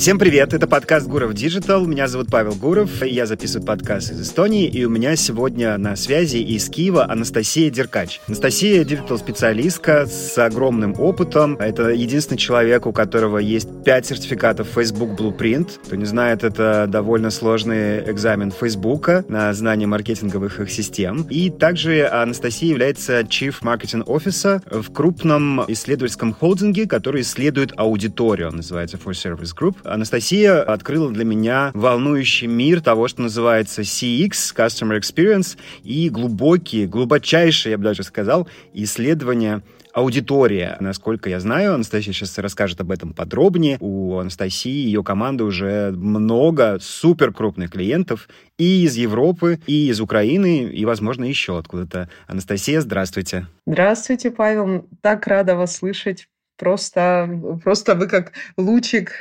Всем привет, это подкаст Гуров Digital. Меня зовут Павел Гуров, я записываю подкаст из Эстонии, и у меня сегодня на связи из Киева Анастасия Деркач. Анастасия — digital-специалистка с огромным опытом. Это единственный человек, у которого есть пять сертификатов Facebook Blueprint. Кто не знает, это довольно сложный экзамен Facebook на знание маркетинговых их систем. И также Анастасия является Chief Marketing Officer в крупном исследовательском холдинге, который исследует аудиторию. Он называется 4Service Group. Анастасия открыла для меня волнующий мир того, что называется CX, Customer Experience, и глубокие, глубочайшие, я бы даже сказал, исследования аудитория. Насколько я знаю, Анастасия сейчас расскажет об этом подробнее. У Анастасии и ее команды уже много супер крупных клиентов и из Европы, и из Украины, и, возможно, еще откуда-то. Анастасия, здравствуйте. Здравствуйте, Павел. Так рада вас слышать. Просто, просто вы как лучик,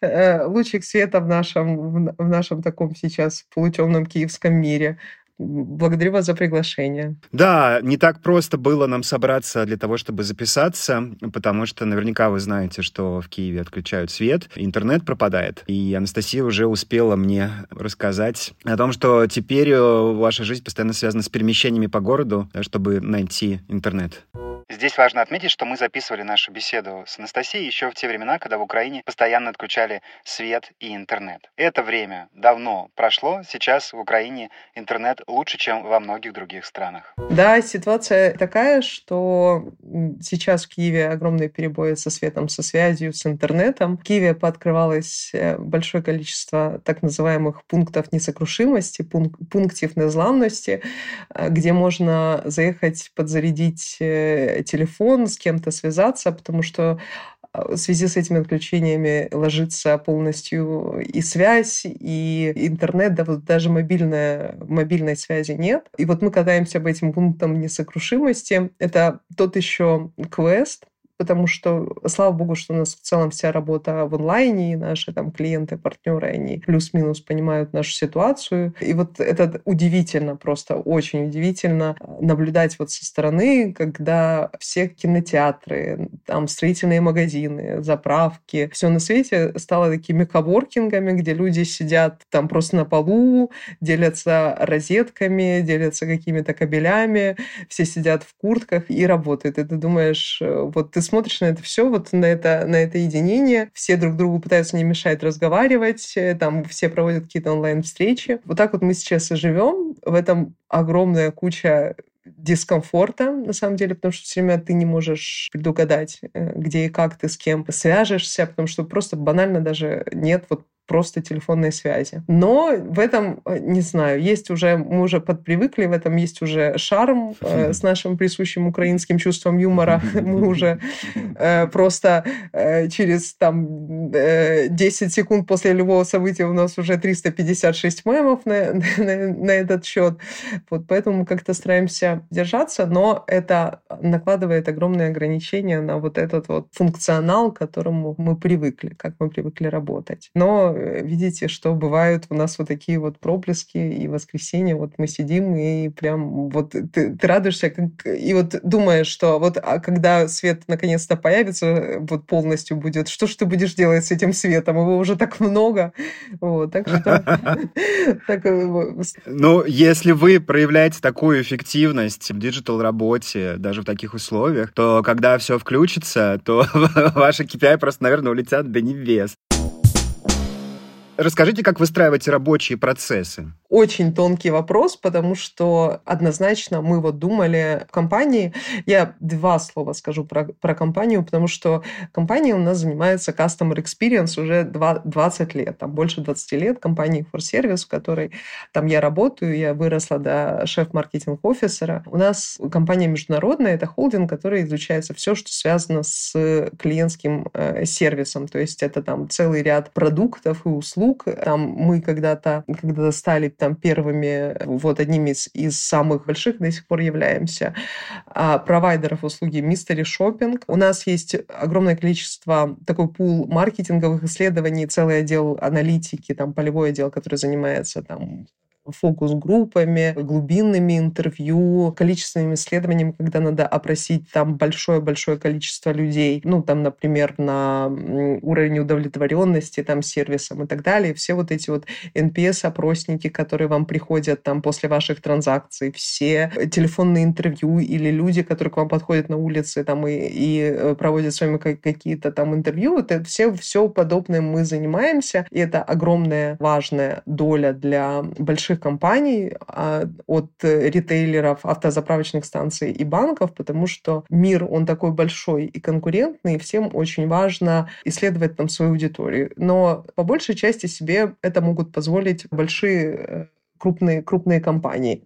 э, лучик света в нашем, в нашем таком сейчас полутемном киевском мире. Благодарю вас за приглашение. Да, не так просто было нам собраться для того, чтобы записаться, потому что наверняка вы знаете, что в Киеве отключают свет, интернет пропадает. И Анастасия уже успела мне рассказать о том, что теперь э, ваша жизнь постоянно связана с перемещениями по городу, чтобы найти интернет. Здесь важно отметить, что мы записывали нашу беседу с Анастасией еще в те времена, когда в Украине постоянно отключали свет и интернет. Это время давно прошло. Сейчас в Украине интернет лучше, чем во многих других странах. Да, ситуация такая, что сейчас в Киеве огромные перебои со светом, со связью, с интернетом. В Киеве пооткрывалось э, большое количество так называемых пунктов несокрушимости, пунк пунктов незламности, э, где можно заехать подзарядить э, телефон, с кем-то связаться, потому что в связи с этими отключениями ложится полностью и связь, и интернет, да вот даже мобильная, мобильной связи нет. И вот мы катаемся по этим пунктам несокрушимости. Это тот еще квест, потому что, слава богу, что у нас в целом вся работа в онлайне, и наши там клиенты, партнеры, они плюс-минус понимают нашу ситуацию. И вот это удивительно, просто очень удивительно наблюдать вот со стороны, когда все кинотеатры, там строительные магазины, заправки, все на свете стало такими коворкингами, где люди сидят там просто на полу, делятся розетками, делятся какими-то кабелями, все сидят в куртках и работают. И ты думаешь, э, вот ты смотришь на это все, вот на это, на это единение, все друг другу пытаются не мешать разговаривать, э, там все проводят какие-то онлайн-встречи. Вот так вот мы сейчас и живем. В этом огромная куча дискомфорта, на самом деле, потому что все время ты не можешь предугадать, э, где и как ты с кем свяжешься, потому что просто банально даже нет вот просто телефонной связи. Но в этом, э, не знаю, есть уже, мы уже подпривыкли, в этом есть уже шарм э, с нашим присущим украинским чувством юмора. Мы уже э, просто э, через там э, 10 секунд после любого события у нас уже 356 мемов на, на, на этот счет. Вот поэтому мы как-то стараемся держаться, но это накладывает огромные ограничения на вот этот вот функционал, к которому мы привыкли, как мы привыкли работать. Но видите, что бывают у нас вот такие вот проблески, и воскресенье вот мы сидим, и прям вот ты, ты радуешься, как, и вот думаешь, что вот а когда свет наконец-то появится, вот полностью будет, что ж ты будешь делать с этим светом? Его уже так много. Вот, так что... Э, ну, если вы проявляете такую эффективность в диджитал-работе, даже в таких условиях, то когда все включится, то ваши KPI просто, наверное, улетят до небес. Расскажите, как выстраиваете рабочие процессы? очень тонкий вопрос, потому что однозначно мы вот думали в компании, я два слова скажу про, про компанию, потому что компания у нас занимается customer experience уже 20 лет, там больше 20 лет компании For Service, в которой там я работаю, я выросла до шеф-маркетинг-офисера. У нас компания международная, это холдинг, который изучается все, что связано с клиентским э, сервисом, то есть это там целый ряд продуктов и услуг. Там мы когда-то когда стали там первыми, вот одними из, из самых больших до сих пор являемся, а, провайдеров услуги Mystery Shopping. У нас есть огромное количество, такой пул маркетинговых исследований, целый отдел аналитики, там полевой отдел, который занимается там фокус-группами, глубинными интервью, количественными исследованиями, когда надо опросить там большое-большое количество людей, ну, там, например, на уровень удовлетворенности там сервисом и так далее. Все вот эти вот NPS-опросники, которые вам приходят там после ваших транзакций, все телефонные интервью или люди, которые к вам подходят на улице там и, и э, проводят с вами какие-то там интервью, это все, все подобное мы занимаемся, и это огромная важная доля для больших компаний а, от ритейлеров, автозаправочных станций и банков, потому что мир, он такой большой и конкурентный, и всем очень важно исследовать там свою аудиторию. Но по большей части себе это могут позволить большие э, крупные, крупные компании.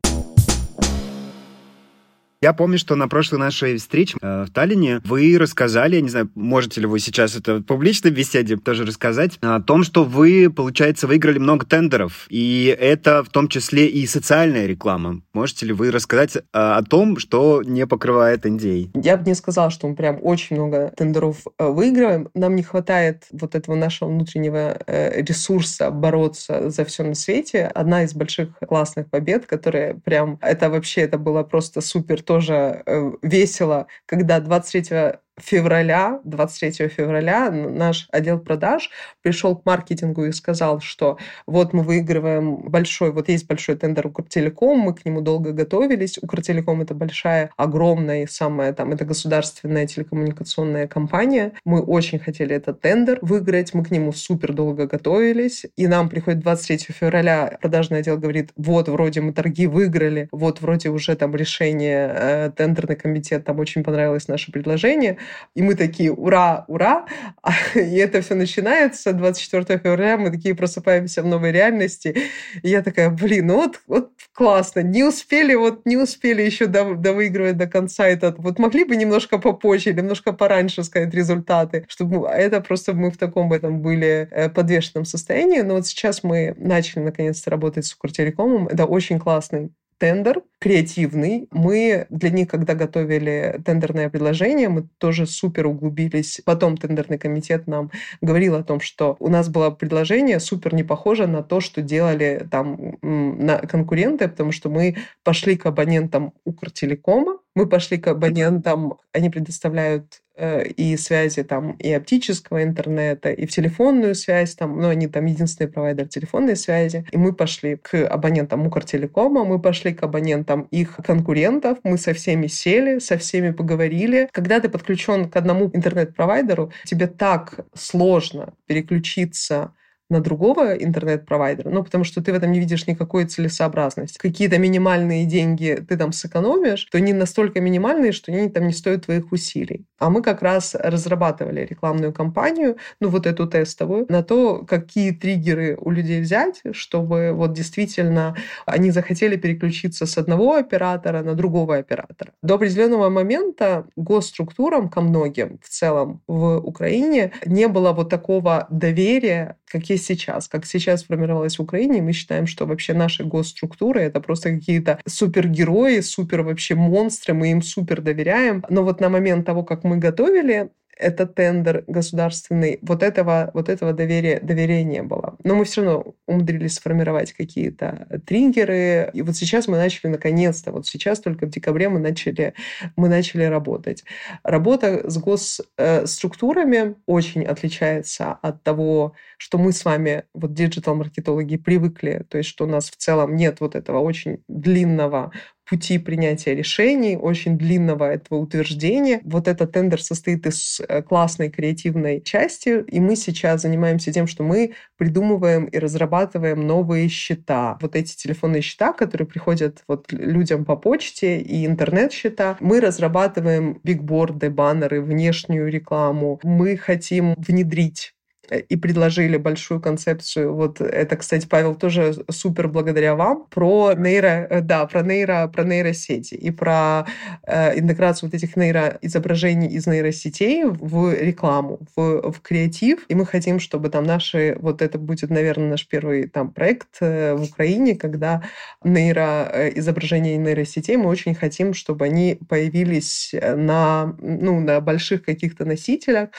Я помню, что на прошлой нашей встрече э, в Таллине вы рассказали, я не знаю, можете ли вы сейчас это в публичной беседе тоже рассказать, о том, что вы, получается, выиграли много тендеров, и это в том числе и социальная реклама. Можете ли вы рассказать э, о том, что не покрывает NDA? Я бы не сказала, что мы прям очень много тендеров э, выигрываем. Нам не хватает вот этого нашего внутреннего э, ресурса бороться за все на свете. Одна из больших классных побед, которая прям, это вообще, это было просто супер тоже э, весело, когда 23 февраля, 23 февраля наш отдел продаж пришел к маркетингу и сказал, что вот мы выигрываем большой, вот есть большой тендер Укртелеком, мы к нему долго готовились. Укртелеком это большая, огромная, самая там, это государственная телекоммуникационная компания. Мы очень хотели этот тендер выиграть, мы к нему супер долго готовились. И нам приходит 23 февраля, продажный отдел говорит, вот вроде мы торги выиграли, вот вроде уже там решение, э, тендерный комитет, там очень понравилось наше предложение. И мы такие, ура, ура! И это все начинается 24 февраля, мы такие просыпаемся в новой реальности. И я такая, блин, ну вот, вот классно, не успели, вот не успели еще до, довыигрывать до конца этот. Вот могли бы немножко попозже, немножко пораньше сказать результаты, чтобы а это просто мы в таком этом были э, подвешенном состоянии. Но вот сейчас мы начали наконец-то работать с Укртелекомом. Это очень классный тендер креативный. Мы для них, когда готовили тендерное предложение, мы тоже супер углубились. Потом тендерный комитет нам говорил о том, что у нас было предложение супер не похоже на то, что делали там на конкуренты, потому что мы пошли к абонентам Укртелекома, мы пошли к абонентам, они предоставляют Э, и связи там и оптического интернета, и в телефонную связь, там, ну, они там единственный провайдер телефонной связи. И мы пошли к абонентам Укртелекома, мы пошли к абонентам их конкурентов, мы со всеми сели, со всеми поговорили. Когда ты подключен к одному интернет-провайдеру, тебе так сложно переключиться на другого интернет-провайдера, ну, потому что ты в этом не видишь никакой целесообразности. Какие-то минимальные деньги ты там сэкономишь, то они настолько минимальные, что они там не стоят твоих усилий. А мы как раз разрабатывали рекламную кампанию, ну, вот эту тестовую, на то, какие триггеры у людей взять, чтобы вот действительно они захотели переключиться с одного оператора на другого оператора. До определенного момента госструктурам ко многим в целом в Украине не было вот такого доверия, как есть сейчас. Как сейчас сформировалась в Украине, мы считаем, что вообще наши госструктуры — это просто какие-то супергерои, супер вообще монстры, мы им супер доверяем. Но вот на момент того, как мы готовили этот тендер государственный, вот этого, вот этого доверия, доверия не было. Но мы все равно умудрились сформировать какие-то триггеры. И вот сейчас мы начали наконец-то, вот сейчас только в декабре мы начали, мы начали работать. Работа с госструктурами очень отличается от того, что мы с вами, вот диджитал-маркетологи, привыкли, то есть что у нас в целом нет вот этого очень длинного пути принятия решений, очень длинного этого утверждения. Вот этот тендер состоит из э, классной креативной части, и мы сейчас занимаемся тем, что мы придумываем и разрабатываем новые счета. Вот эти телефонные счета, которые приходят вот людям по почте и интернет-счета, мы разрабатываем бигборды, баннеры, внешнюю рекламу. Мы хотим внедрить и предложили большую концепцию. Вот это, кстати, Павел, тоже супер благодаря вам про нейро, э, да, про нейро, про нейросети и про э, интеграцию вот этих нейроизображений из нейросетей в рекламу, в, в креатив. И мы хотим, чтобы там наши, вот это будет, наверное, наш первый там проект э, в Украине, когда нейроизображения нейросетей, мы очень хотим, чтобы они появились на, ну, на больших каких-то носителях.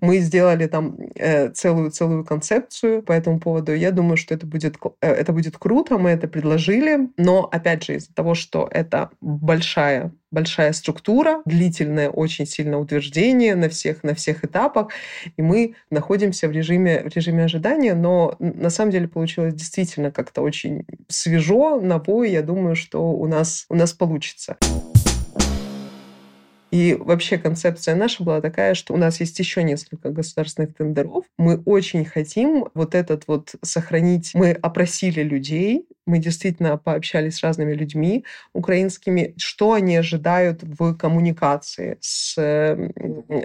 Мы сделали там э, целую целую концепцию по этому поводу. Я думаю, что это будет э, это будет круто. Мы это предложили, но опять же из-за того, что это большая большая структура, длительное очень сильное утверждение на всех, на всех этапах, и мы находимся в режиме, в режиме ожидания, но на самом деле получилось действительно как-то очень свежо, на бой. Я думаю, что у нас, у нас получится. И вообще концепция наша была такая, что у нас есть еще несколько государственных тендеров. Мы очень хотим вот этот вот сохранить. Мы опросили людей, мы действительно пообщались с разными людьми украинскими, что они ожидают в коммуникации с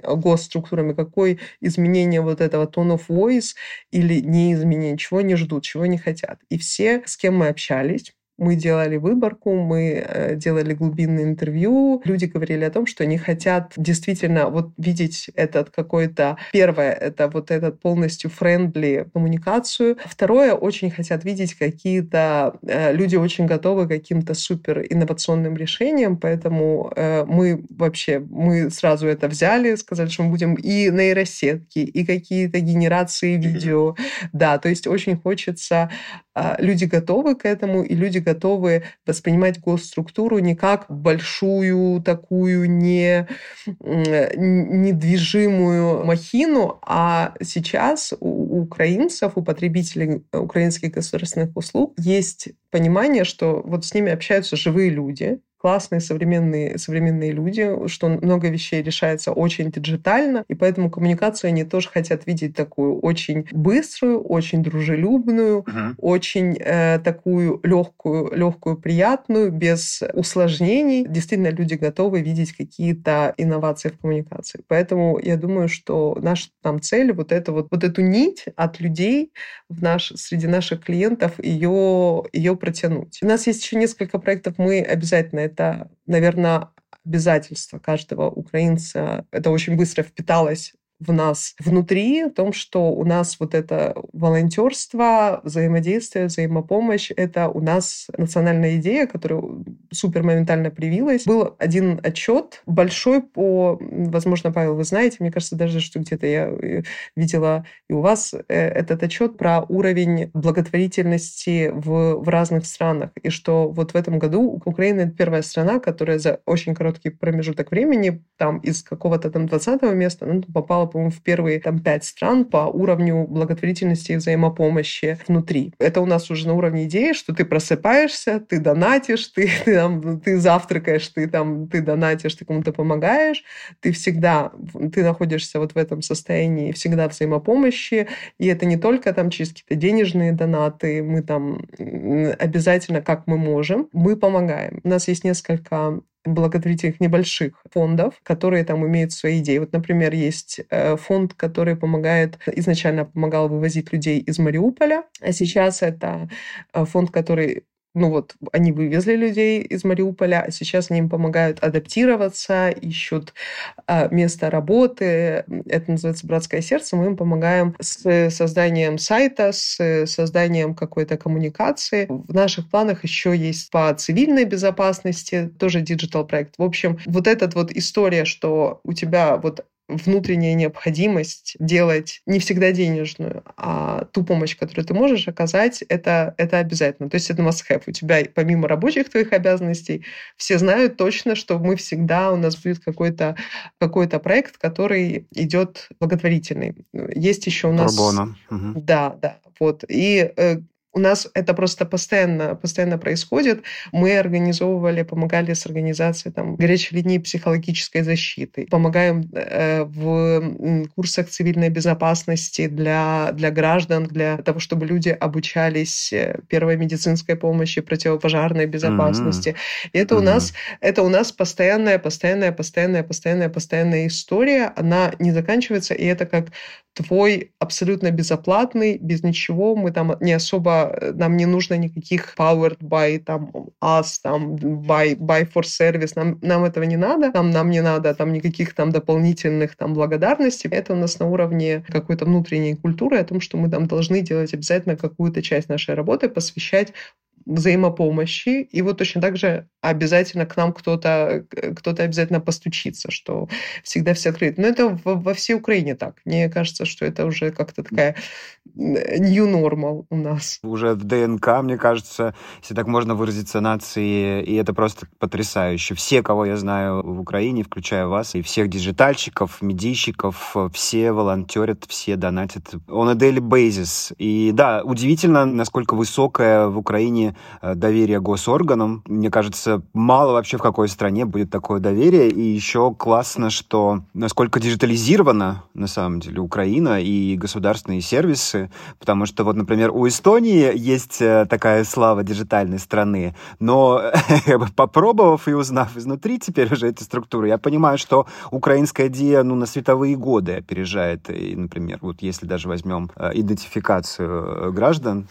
госструктурами, какое изменение вот этого tone of voice или не изменение, чего они ждут, чего они хотят. И все, с кем мы общались, мы делали выборку, мы э, делали глубинное интервью. Люди говорили о том, что они хотят действительно вот видеть этот какой-то... Первое, это вот этот полностью френдли коммуникацию. Второе, очень хотят видеть какие-то... Э, люди очень готовы к каким-то супер инновационным решениям, поэтому э, мы вообще, мы сразу это взяли, сказали, что мы будем и нейросетки, и какие-то генерации видео. Да, то есть очень хочется... А, люди готовы к этому, и люди готовы воспринимать госструктуру не как большую такую не, недвижимую махину, а сейчас у украинцев, у потребителей украинских государственных услуг есть понимание, что вот с ними общаются живые люди, классные современные, современные люди, что много вещей решается очень диджитально, и поэтому коммуникацию они тоже хотят видеть такую очень быструю, очень дружелюбную, uh-huh. очень э, такую легкую, легкую, приятную, без усложнений. Действительно, люди готовы видеть какие-то инновации в коммуникации. Поэтому я думаю, что наша там цель вот это вот, вот эту нить от людей в наш, среди наших клиентов ее, ее протянуть. У нас есть еще несколько проектов, мы обязательно это, наверное, обязательство каждого украинца. Это очень быстро впиталось в нас внутри, в том, что у нас вот это волонтерство, взаимодействие, взаимопомощь, это у нас национальная идея, которая супер моментально привилась. Был один отчет большой по, возможно, Павел, вы знаете, мне кажется, даже, что где-то я э, видела и у вас э, этот отчет про уровень благотворительности в, в разных странах, и что вот в этом году Украина это первая страна, которая за очень короткий промежуток времени там из какого-то там 20 места ну, попала по-моему, в первые там пять стран по уровню благотворительности и взаимопомощи внутри. Это у нас уже на уровне идеи, что ты просыпаешься, ты донатишь, ты, ты, там, ты завтракаешь, ты там, ты донатишь, ты кому-то помогаешь, ты всегда, ты находишься вот в этом состоянии всегда взаимопомощи, и это не только там через какие-то денежные донаты, мы там обязательно, как мы можем, мы помогаем. У нас есть несколько благотворительных небольших фондов, которые там имеют свои идеи. Вот, например, есть э, фонд, который помогает, изначально помогал вывозить людей из Мариуполя, а сейчас это э, фонд, который ну вот, они вывезли людей из Мариуполя, а сейчас они им помогают адаптироваться, ищут а, место работы. Это называется «Братское сердце». Мы им помогаем с созданием сайта, с созданием какой-то коммуникации. В наших планах еще есть по цивильной безопасности, тоже digital проект. В общем, вот эта вот история, что у тебя вот внутренняя необходимость делать не всегда денежную, а ту помощь, которую ты можешь оказать, это, это обязательно. То есть это must-have. У тебя помимо рабочих твоих обязанностей все знают точно, что мы всегда, у нас будет какой-то какой проект, который идет благотворительный. Есть еще у нас... Пробона. Да, да. Вот. И э, у нас это просто постоянно, постоянно происходит. Мы организовывали, помогали с организацией там, горячей линии психологической защиты. Помогаем э, в курсах цивильной безопасности для, для граждан, для того, чтобы люди обучались э, первой медицинской помощи, противопожарной безопасности. Mm-hmm. И это mm-hmm. у нас, это у нас постоянная, постоянная, постоянная, постоянная, постоянная история. Она не заканчивается, и это как твой абсолютно безоплатный, без ничего. Мы там не особо, нам не нужно никаких powered by там us, там by, by for service. Нам, нам этого не надо. Нам, нам не надо там никаких там дополнительных там благодарностей. Это у нас на уровне какой-то внутренней культуры о том, что мы там должны делать обязательно какую-то часть нашей работы посвящать взаимопомощи, и вот точно так же обязательно к нам кто-то кто обязательно постучится, что всегда все открыты. Но это во всей Украине так. Мне кажется, что это уже как-то такая new normal у нас. Уже в ДНК, мне кажется, если так можно выразиться, нации, и это просто потрясающе. Все, кого я знаю в Украине, включая вас, и всех диджитальщиков, медийщиков, все волонтерят, все донатят on a daily basis. И да, удивительно, насколько высокое в Украине э, доверие госорганам. Мне кажется, мало вообще в какой стране будет такое доверие. И еще классно, что насколько диджитализирована на самом деле Украина и государственные сервисы. Потому что вот, например, у Эстонии есть э, такая слава диджитальной страны. Но попробовав и узнав изнутри теперь уже эти структуры, я понимаю, что украинская ДИА ну, на световые годы опережает. И, например, вот если даже возьмем э, идентификацию граждан.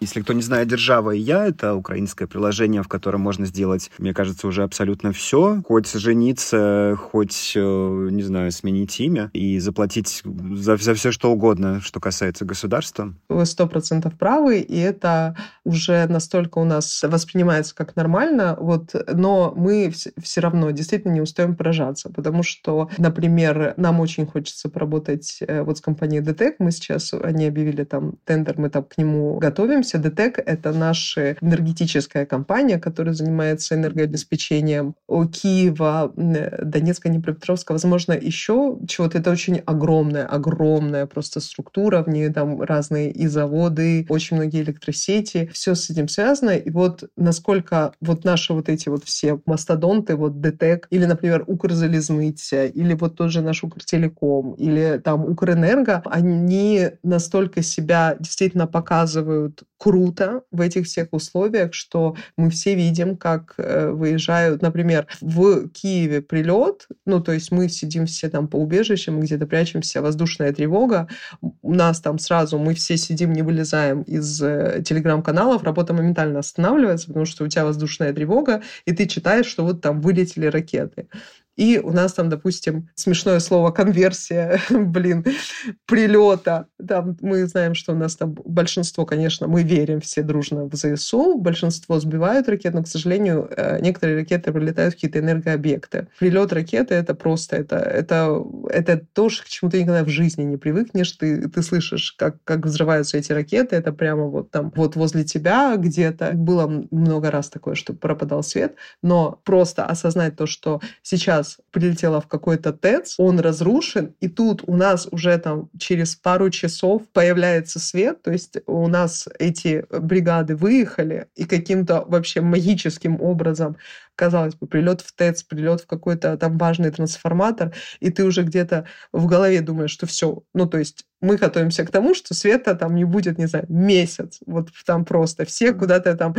Если кто не знает, «Держава и я» — это украинское приложение, в котором можно сделать, мне кажется, уже абсолютно все. Хоть жениться, хоть, э, не знаю, сменить имя и заплатить за, за все, что угодно, что касается государства. Вы сто процентов правы, и это уже настолько у нас воспринимается как нормально, вот, но мы все равно действительно не устаем поражаться, потому что, например, нам очень хочется поработать э, вот с компанией DTEC, мы сейчас, они объявили там тендер, мы там к нему готовимся, занимаемся. ДТЭК — это наша энергетическая компания, которая занимается энергообеспечением Киева, Донецка, Днепропетровска, возможно, еще чего-то. Это очень огромная, огромная просто структура. В ней там разные и заводы, очень многие электросети. Все с этим связано. И вот насколько вот наши вот эти вот все мастодонты, вот ДТЭК, или, например, Укрзалезныця, или вот тот же наш Укртелеком, или там Укрэнерго, они настолько себя действительно показывают круто в этих всех условиях, что мы все видим, как э, выезжают, например, в Киеве прилет, ну, то есть мы сидим все там по убежищам, где-то прячемся, воздушная тревога, у нас там сразу, мы все сидим, не вылезаем из э, телеграм-каналов, работа моментально останавливается, потому что у тебя воздушная тревога, и ты читаешь, что вот там вылетели ракеты. И у нас там, допустим, смешное слово конверсия, блин, прилета. Там мы знаем, что у нас там большинство, конечно, мы верим все дружно в ЗСУ, большинство сбивают ракеты, но, к сожалению, э, некоторые ракеты прилетают в какие-то энергообъекты. Прилет ракеты это просто, это, это, это то, к чему ты никогда в жизни не привыкнешь. Ты, ты слышишь, как, как взрываются эти ракеты, это прямо вот там, вот возле тебя где-то. Было много раз такое, что пропадал свет, но просто осознать то, что сейчас нас прилетела в какой-то ТЭЦ, он разрушен, и тут у нас уже там через пару часов появляется свет, то есть у нас эти бригады выехали, и каким-то вообще магическим образом казалось бы, прилет в ТЭЦ, прилет в какой-то там важный трансформатор, и ты уже где-то в голове думаешь, что все, ну то есть мы готовимся к тому, что света там не будет, не знаю, месяц. Вот там просто все куда-то там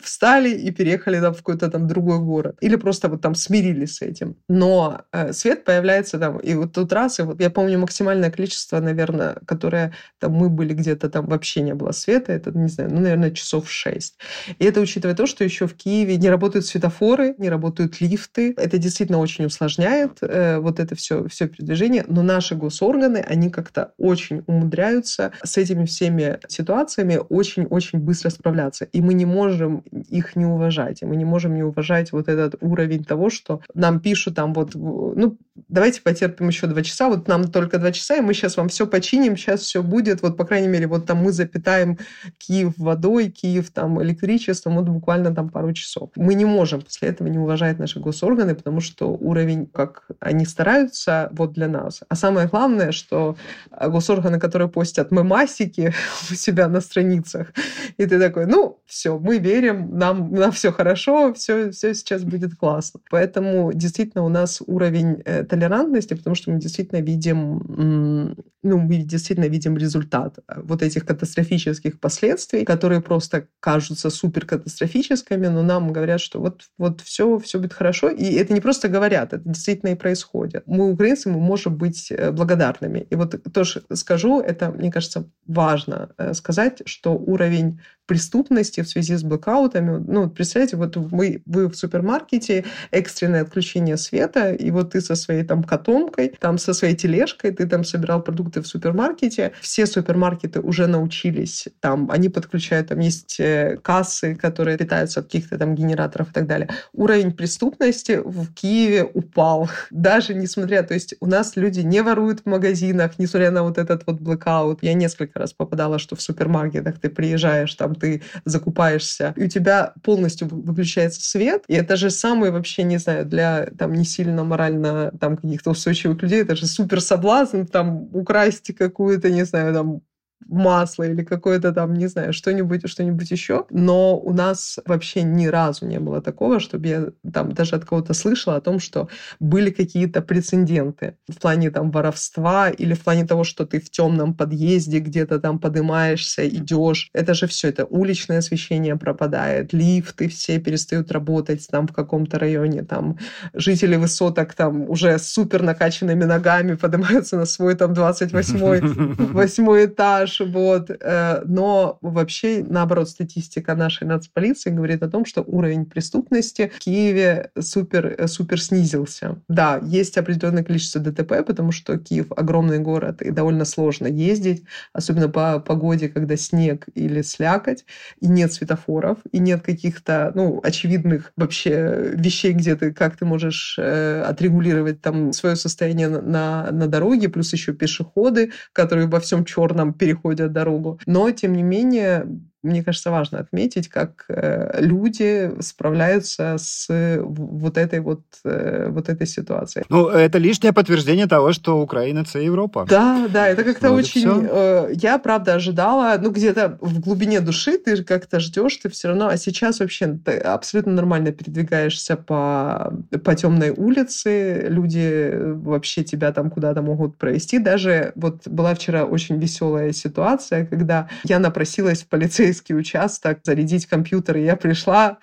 встали и переехали там в какой-то там другой город. Или просто вот там смирились с этим. Но э, свет появляется там, и вот тут раз, и вот я помню максимальное количество, наверное, которое там мы были где-то там вообще не было света, это, не знаю, ну, наверное, часов шесть. И это учитывая то, что еще в Киеве не работают светофоры, не работают лифты. Это действительно очень усложняет э, вот это все, все передвижение. Но наши госорганы, они как-то очень умудряются с этими всеми ситуациями очень-очень быстро справляться. И мы не можем их не уважать. И мы не можем не уважать вот этот уровень того, что нам пишут там вот, ну, давайте потерпим еще два часа, вот нам только два часа, и мы сейчас вам все починим, сейчас все будет, вот, по крайней мере, вот там мы запитаем Киев водой, Киев там электричеством, вот буквально там пару часов. Мы не можем после этого не уважать наши госорганы, потому что уровень, как они стараются, вот для нас. А самое главное, что гос госорганы, которые постят мемасики у себя на страницах. И ты такой, ну, все, мы верим, нам, нам все хорошо, все, все сейчас будет классно. Поэтому действительно у нас уровень э, толерантности, потому что мы действительно видим, ну, мы действительно видим результат вот этих катастрофических последствий, которые просто кажутся супер катастрофическими, но нам говорят, что вот, вот все, все будет хорошо. И это не просто говорят, это действительно и происходит. Мы, украинцы, мы можем быть э, благодарными. И вот тоже скажу, это, мне кажется, важно э, сказать, что уровень преступности в связи с блокаутами. Ну, представляете, вот вы, вы в супермаркете, экстренное отключение света, и вот ты со своей там котомкой, там со своей тележкой, ты там собирал продукты в супермаркете. Все супермаркеты уже научились, там, они подключают, там есть э, кассы, которые питаются от каких-то там генераторов и так далее. Уровень преступности в Киеве упал. Даже несмотря, то есть у нас люди не воруют в магазинах, несмотря на вот этот вот блокаут. Я несколько раз попадала, что в супермаркетах ты приезжаешь, там ты закупаешься, и у тебя полностью выключается свет, и это же самый вообще, не знаю, для там не сильно морально там каких-то устойчивых людей, это же супер соблазн там украсть какую-то, не знаю, там масло или какое-то там, не знаю, что-нибудь, что-нибудь еще. Но у нас вообще ни разу не было такого, чтобы я там даже от кого-то слышала о том, что были какие-то прецеденты в плане там воровства или в плане того, что ты в темном подъезде где-то там поднимаешься, идешь. Это же все, это уличное освещение пропадает, лифты все перестают работать там в каком-то районе, там жители высоток там уже супер накачанными ногами поднимаются на свой там 28 этаж, этаж, вот. Э, но вообще, наоборот, статистика нашей нацполиции говорит о том, что уровень преступности в Киеве супер, э, супер снизился. Да, есть определенное количество ДТП, потому что Киев огромный город, и довольно сложно ездить, особенно по погоде, когда снег или слякоть, и нет светофоров, и нет каких-то, ну, очевидных вообще вещей, где ты, как ты можешь э, отрегулировать там свое состояние на, на дороге, плюс еще пешеходы, которые во всем черном переходят переходят дорогу. Но, тем не менее, мне кажется, важно отметить, как э, люди справляются с вот этой вот, э, вот этой ситуацией. Ну, это лишнее подтверждение того, что Украина — это Европа. Да, да, это как-то вот очень... Э, я, правда, ожидала, ну, где-то в глубине души ты как-то ждешь, ты все равно... А сейчас вообще ты абсолютно нормально передвигаешься по, по темной улице, люди вообще тебя там куда-то могут провести. Даже вот была вчера очень веселая ситуация, когда я напросилась в полицейский полицейский участок, зарядить компьютер. И я пришла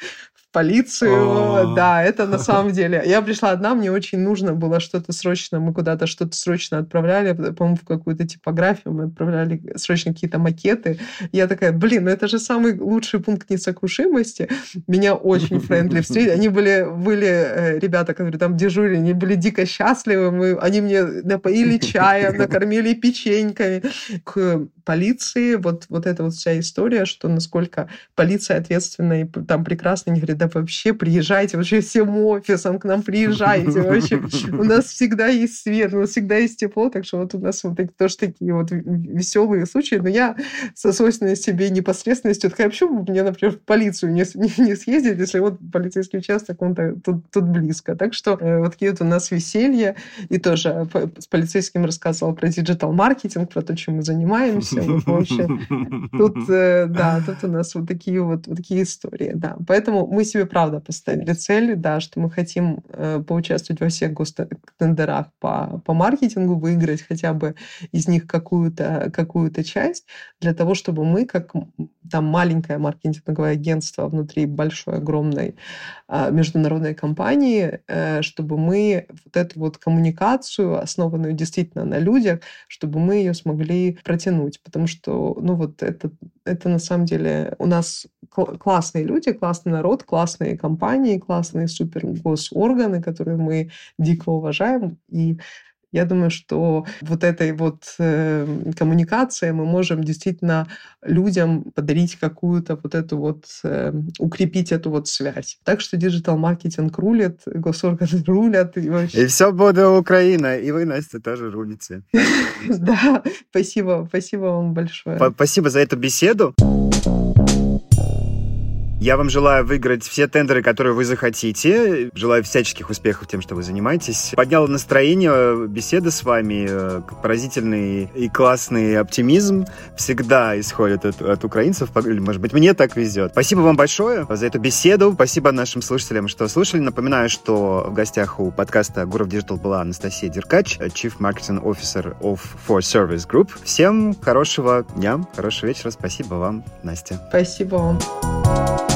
полицию. Да, это на самом деле. Я пришла одна, мне очень нужно было что-то срочно. Мы куда-то что-то срочно отправляли, по-моему, в какую-то типографию. Мы отправляли срочно какие-то макеты. Я такая, блин, ну это же самый лучший пункт несокрушимости. Меня очень френдли встретили. Они были, были э, ребята, которые там дежурили, они были дико счастливы. Мы, они мне напоили чаем, накормили печеньками. К полиции вот, вот эта вот вся история, что насколько полиция ответственна и там прекрасно, они говорят, да вообще приезжайте, вообще всем офисом к нам приезжайте, вообще у нас всегда есть свет, у нас всегда есть тепло, так что вот у нас вот тоже такие вот веселые случаи, но я со свойственной себе непосредственностью такая, почему мне, например, в полицию не, не, не съездить, если вот полицейский участок, он тут, тут близко. Так что э, вот такие вот у нас веселье, и тоже с полицейским рассказывал про digital-маркетинг, про то, чем мы занимаемся, вот, вообще. Тут, э, да, тут у нас вот такие вот, вот такие истории, да. Поэтому мы себе, правда, поставили цель, да, что мы хотим э, поучаствовать во всех гостендерах по, по маркетингу, выиграть хотя бы из них какую-то какую часть, для того, чтобы мы, как там маленькое маркетинговое агентство внутри большой, огромной э, международной компании, э, чтобы мы вот эту вот коммуникацию, основанную действительно на людях, чтобы мы ее смогли протянуть. Потому что, ну вот это, это на самом деле у нас классные люди, классный народ, классные компании, классные супер госорганы, которые мы дико уважаем. И я думаю, что вот этой вот э, коммуникацией мы можем действительно людям подарить какую-то вот эту вот, э, укрепить эту вот связь. Так что digital-маркетинг рулит, госорганы рулят. И, вообще... и все будет Украина, и вы, Настя, тоже рулите. Да, спасибо, спасибо вам большое. Спасибо за эту беседу. Я вам желаю выиграть все тендеры, которые вы захотите. Желаю всяческих успехов тем, что вы занимаетесь. Подняла настроение беседа с вами. Э, поразительный и классный оптимизм всегда исходит от, от украинцев. Может быть, мне так везет. Спасибо вам большое за эту беседу. Спасибо нашим слушателям, что слушали. Напоминаю, что в гостях у подкаста Гуров Digital была Анастасия Деркач, Chief Marketing Officer of For Service Group. Всем хорошего дня, хорошего вечера. Спасибо вам, Настя. Спасибо вам.